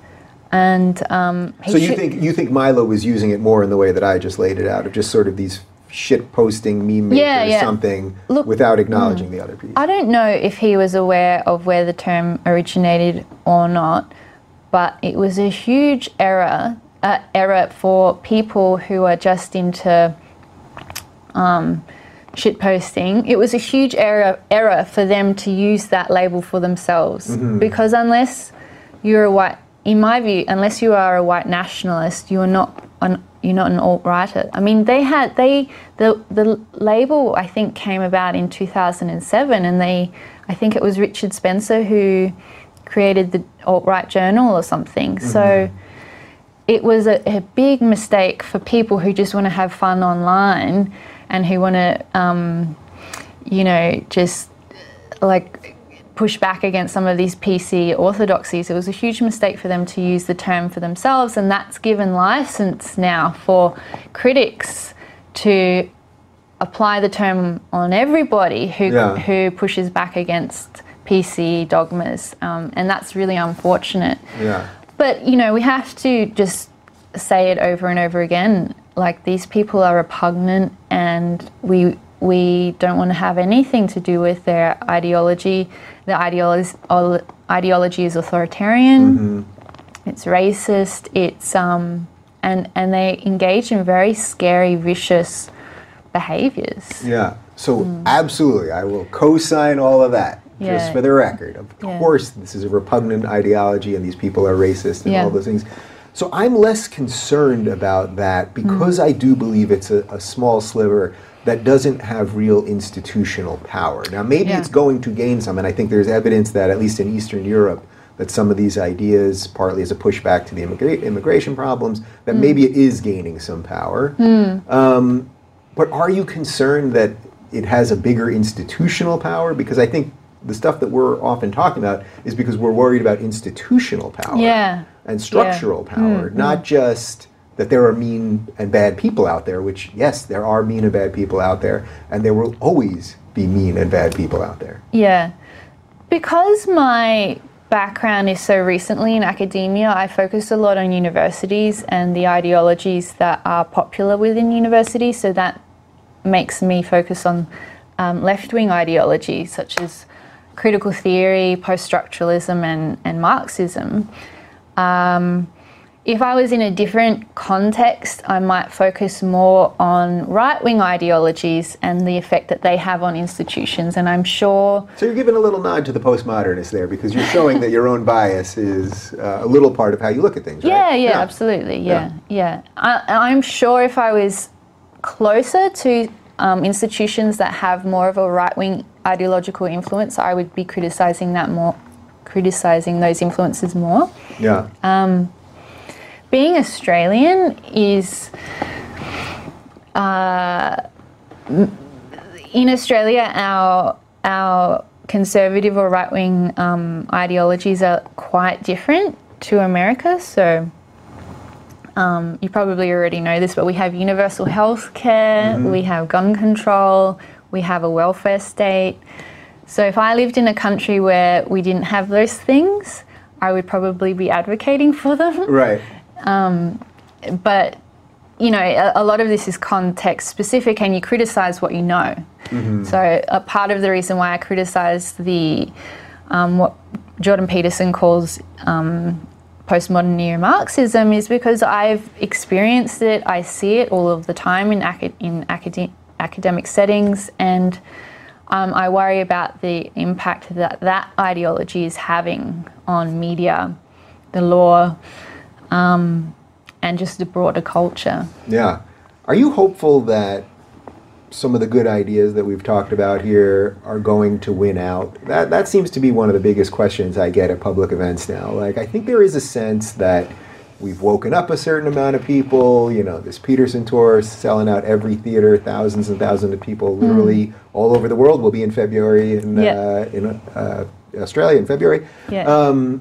And um, he so you should- think you think milo was using it more in the way that i just laid it out of just sort of these shit posting meme makers Yeah, yeah. something Look- mm. without acknowledging the other piece I don't know if he was aware of where the term originated or not, but it was a huge error, uh, error for people who are just into um, shit posting. It was a huge error error for them to use that label for themselves because unless you're a white, in my view, unless you are a white nationalist, you are not an you're not an alt righter. I mean, they had they the the label I think came about in 2007, and they I think it was Richard Spencer who created the alt right journal or something. So it was a, a big mistake for people who just want to have fun online and who want to, um, you know, just like push back against some of these PC orthodoxies. It was a huge mistake for them to use the term for themselves, and that's given license now for critics to apply the term on everybody who Yeah. who pushes back against PC dogmas, um, and that's really unfortunate. yeah But you know, we have to just say it over and over again. Like these people are repugnant, and we we don't want to have anything to do with their ideology. The ideology ideology is authoritarian. It's racist. It's um, and and they engage in very scary, vicious behaviors. yeah so absolutely i will co-sign all of that just. Yeah. for the record of Yeah. course this is a repugnant ideology and these people are racist and Yeah. all those things so i'm less concerned about that because Hmm. i do believe it's a, a small sliver that doesn't have real institutional power. Now maybe Yeah. it's going to gain some and i think there's evidence that at least in eastern europe that some of these ideas partly as a pushback to the immigra- immigration problems that hmm. maybe it is gaining some power. Hmm. Um, but are you concerned that it has a bigger institutional power? Because I think the stuff that we're often talking about is because we're worried about institutional power Yeah. and structural power, hmm. not just that there are mean and bad people out there, which, yes, there are mean and bad people out there, and there will always be mean and bad people out there. Yeah. Because my background is so recently in academia, I focus a lot on universities and the ideologies that are popular within universities. So that makes me focus on um, left wing ideology, such as critical theory, post structuralism, and, and Marxism. Um, if I was in a different context, I might focus more on right wing ideologies and the effect that they have on institutions. And I'm sure So you're giving a little nod to the postmodernists there because you're showing that your own bias is uh, a little part of how you look at things, right? Yeah, yeah, absolutely. Yeah, yeah. I, I'm sure if I was closer to um, institutions that have more of a right wing ideological influence, I would be criticizing that more, criticizing those influences more. Yeah. Being Australian is. Uh, in Australia, our our conservative or right wing um, ideologies are quite different to America. So um, you probably already know this, but we have universal health care, we have gun control, we have a welfare state. So if I lived in a country where we didn't have those things, I would probably be advocating for them. right. But you know, a, a lot of this is context specific, and you criticize what you know. So a part of the reason why I criticize the um, what Jordan Peterson calls um, postmodern neo-Marxism is because I've experienced it. I see it all of the time in acad- in acad- academic settings, and um, I worry about the impact that that ideology is having on media, the law, um, and just the broader culture. Yeah. Are you hopeful that some of the good ideas that we've talked about here are going to win out? That that seems to be one of the biggest questions I get at public events now. Like I think there is a sense that we've woken up a certain amount of people, you know, this Peterson tour selling out every theater, thousands and thousands of people literally all over the world will be in February in Yeah. uh, in uh, Australia in February. Yeah. Um,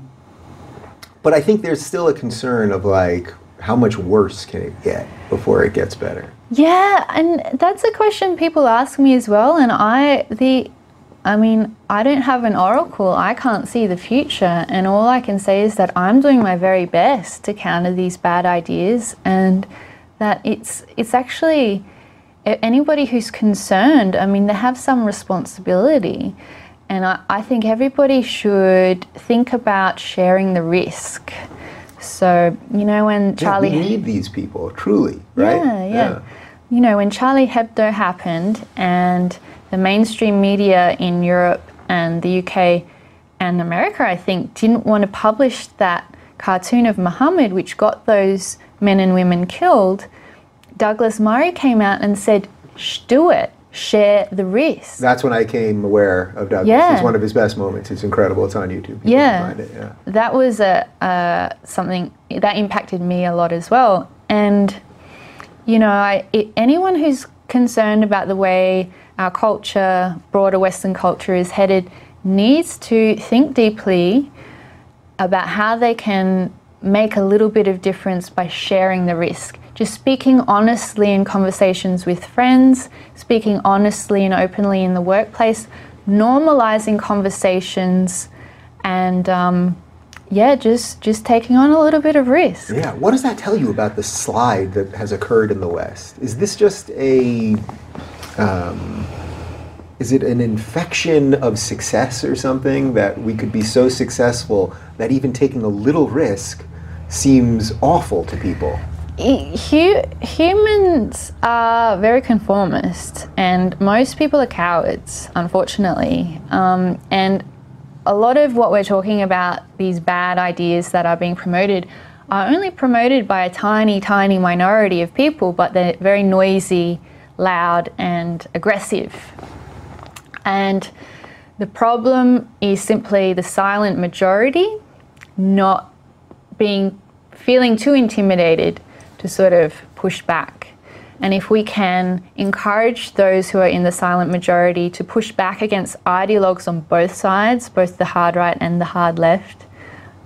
but I think there's still a concern of like how much worse can it get before it gets better? Yeah, and that's a question people ask me as well. And I, the, I mean, I don't have an oracle. I can't see the future, and all I can say is that I'm doing my very best to counter these bad ideas, and that it's it's actually anybody who's concerned. I mean, they have some responsibility, and I, I think everybody should think about sharing the risk. So you know when Charlie yeah, we need these people, truly, right? yeah, yeah. You know, when Charlie Hebdo happened and the mainstream media in Europe and the UK and America, I think, didn't want to publish that cartoon of Muhammad, which got those men and women killed, Douglas Murray came out and said, Shh, do it, share the risk. That's when I came aware of Douglas. Yeah. It's one of his best moments. It's incredible. It's on YouTube. Yeah. find it. Yeah. that was a uh, something that impacted me a lot as well. And you know, I, it, anyone who's concerned about the way our culture, broader Western culture, is headed, needs to think deeply about how they can make a little bit of difference by sharing the risk. Just speaking honestly in conversations with friends, speaking honestly and openly in the workplace, normalizing conversations, and um, yeah, just just taking on a little bit of risk. Yeah. What does that tell you about the slide that has occurred in the West? Is this just a um, is it an infection of success or something that we could be so successful that even taking a little risk seems awful to people? Hu- humans are very conformist, and most people are cowards, unfortunately. Um, and a lot of what we're talking about, these bad ideas that are being promoted, are only promoted by a tiny, tiny minority of people, but they're very noisy, loud, and aggressive. And the problem is simply the silent majority not being feeling too intimidated to sort of push back. And if we can encourage those who are in the silent majority to push back against ideologues on both sides, both the hard right and the hard left,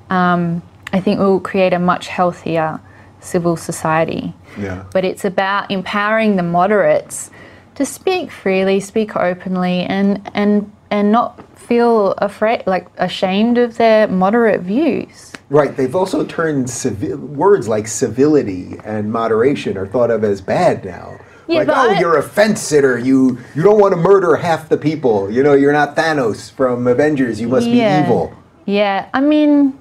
um, I think we'll create a much healthier civil society. Yeah. But it's about empowering the moderates to speak freely, speak openly, and and and not feel afraid, like ashamed of their moderate views. Right. They've also turned civi- words like civility and moderation are thought of as bad now. Yeah, like, oh, I- you're a fence sitter. You you don't want to murder half the people. You know, you're not Thanos from Avengers. You must Yeah. be evil. Yeah, I mean,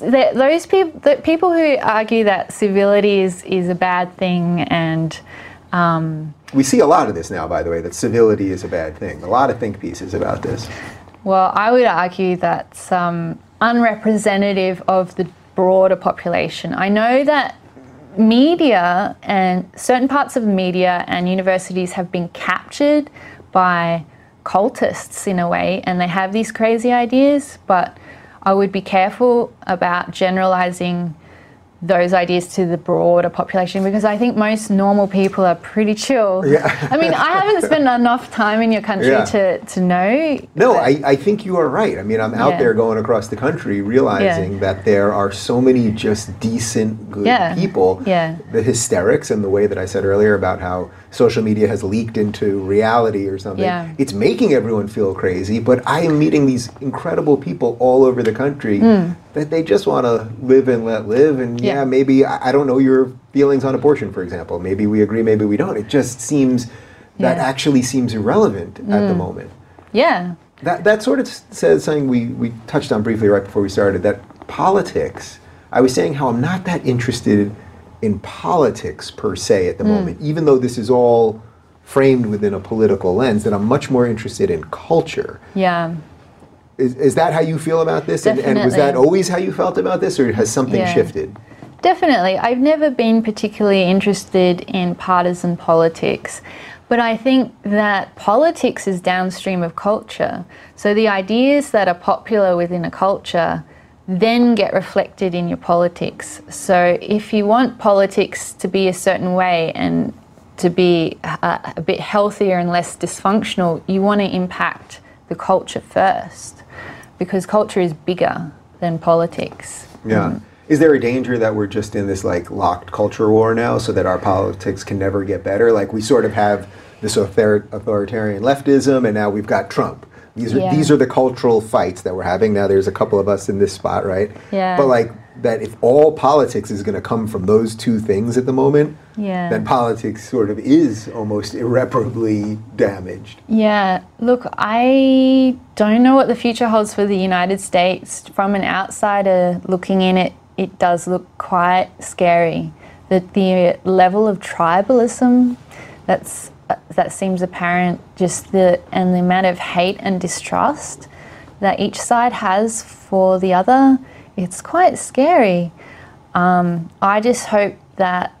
those people, the people who argue that civility is is a bad thing, and um, We see a lot of this now, by the way, that civility is a bad thing. A lot of think pieces about this. well, I would argue that um, unrepresentative of the broader population. I know that media and certain parts of the media and universities have been captured by cultists in a way, and they have these crazy ideas, but I would be careful about generalizing those ideas to the broader population because I think most normal people are pretty chill. Yeah. I mean, I haven't spent enough time in your country Yeah. to, to know. No, I, I think you are right. I mean, I'm out Yeah. there going across the country realizing Yeah. that there are so many just decent, good people. Yeah. The hysterics and the way that I said earlier about how social media has leaked into reality or something. Yeah. It's making everyone feel crazy, but I am meeting these incredible people all over the country that they just want to live and let live. And yeah, Hmm. Yeah. maybe I I don't know your feelings on abortion, for example. Maybe we agree, maybe we don't. It just seems that Yeah. actually seems irrelevant at the moment. Yeah. That, that sort of says something we, we touched on briefly right before we started that politics, I was saying how I'm not that interested in politics per se at the hmm. moment, even though this is all framed within a political lens, that I'm much more interested in culture. Yeah. Is, is that how you feel about this? And, and was that always how you felt about this, or has something Yeah. shifted? Definitely. I've never been particularly interested in partisan politics, but I think that politics is downstream of culture. So the ideas that are popular within a culture then get reflected in your politics. So if you want politics to be a certain way and to be a, a bit healthier and less dysfunctional, you want to impact the culture first because culture is bigger than politics. Yeah. Mm. Is there a danger that we're just in this like locked culture war now, so that our politics can never get better? Like we sort of have this author- authoritarian leftism, and now we've got Trump. These are Yeah. these are the cultural fights that we're having now. There's a couple of us in this spot, right? Yeah. But like that, if all politics is going to come from those two things at the moment, Yeah. then politics sort of is almost irreparably damaged. Yeah, look, I don't know what the future holds for the United States. From an outsider looking in, it it does look quite scary. That the level of tribalism that's that seems apparent, just the and the amount of hate and distrust that each side has for the other, it's quite scary. Um, I just hope that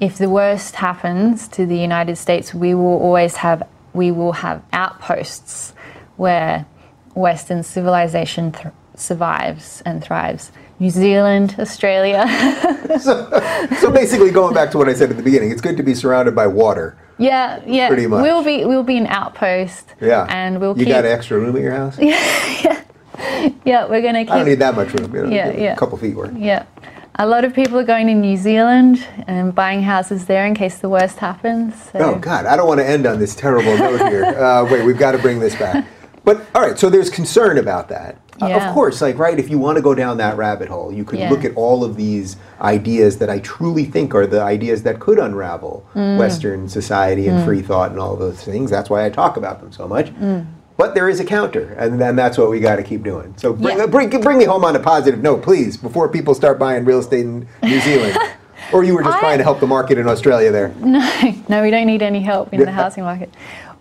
if the worst happens to the United States, we will always have we will have outposts where Western civilization survives and thrives. New Zealand, Australia. So basically, going back to what I said at the beginning, it's good to be surrounded by water. Yeah, yeah. Pretty much. We'll be we'll be an outpost. Yeah. And we'll keep You keep got extra room at your house? Yeah, Yeah, we're gonna keep I don't need that much room. You know, Yeah, a couple feet worth. Yeah. A lot of people are going to New Zealand and buying houses there in case the worst happens. So. Oh God, I don't want to end on this terrible note here. Uh, wait, we've got to bring this back. But all right, so there's concern about that. Uh, of course, like right, if you want to go down that rabbit hole, you could Yeah. look at all of these ideas that I truly think are the ideas that could unravel Mm. Western society and free thought and all those things. That's why I talk about them so much. But there is a counter, and then that's what we got to keep doing. So bring, Yeah. bring, bring me home on a positive note, please, before people start buying real estate in New Zealand. or you were just I- trying to help the market in Australia there. No, no, we don't need any help in the housing market.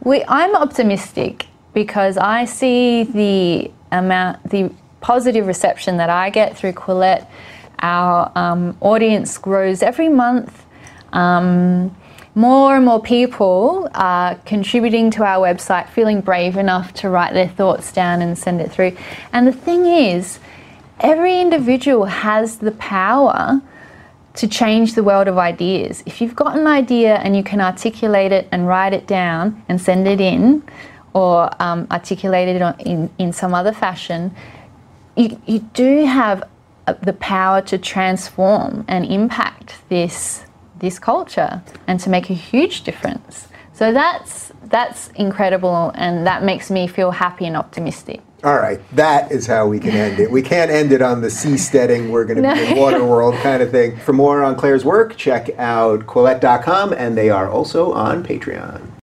We, I'm optimistic because I see the amount, the positive reception that I get through Quillette. Our um, audience grows every month. Um, more and more people are contributing to our website, feeling brave enough to write their thoughts down and send it through. And the thing is, every individual has the power to change the world of ideas. If you've got an idea and you can articulate it and write it down and send it in, or um, articulate it on- in, in some other fashion, you, you do have uh, the power to transform and impact this this culture and to make a huge difference. So that's that's incredible and that makes me feel happy and optimistic. All right, that is how we can end it. We can't end it on the seasteading, we're going to be in water world kind of thing. For more on Claire's work, check out Quillette.com, and they are also on Patreon.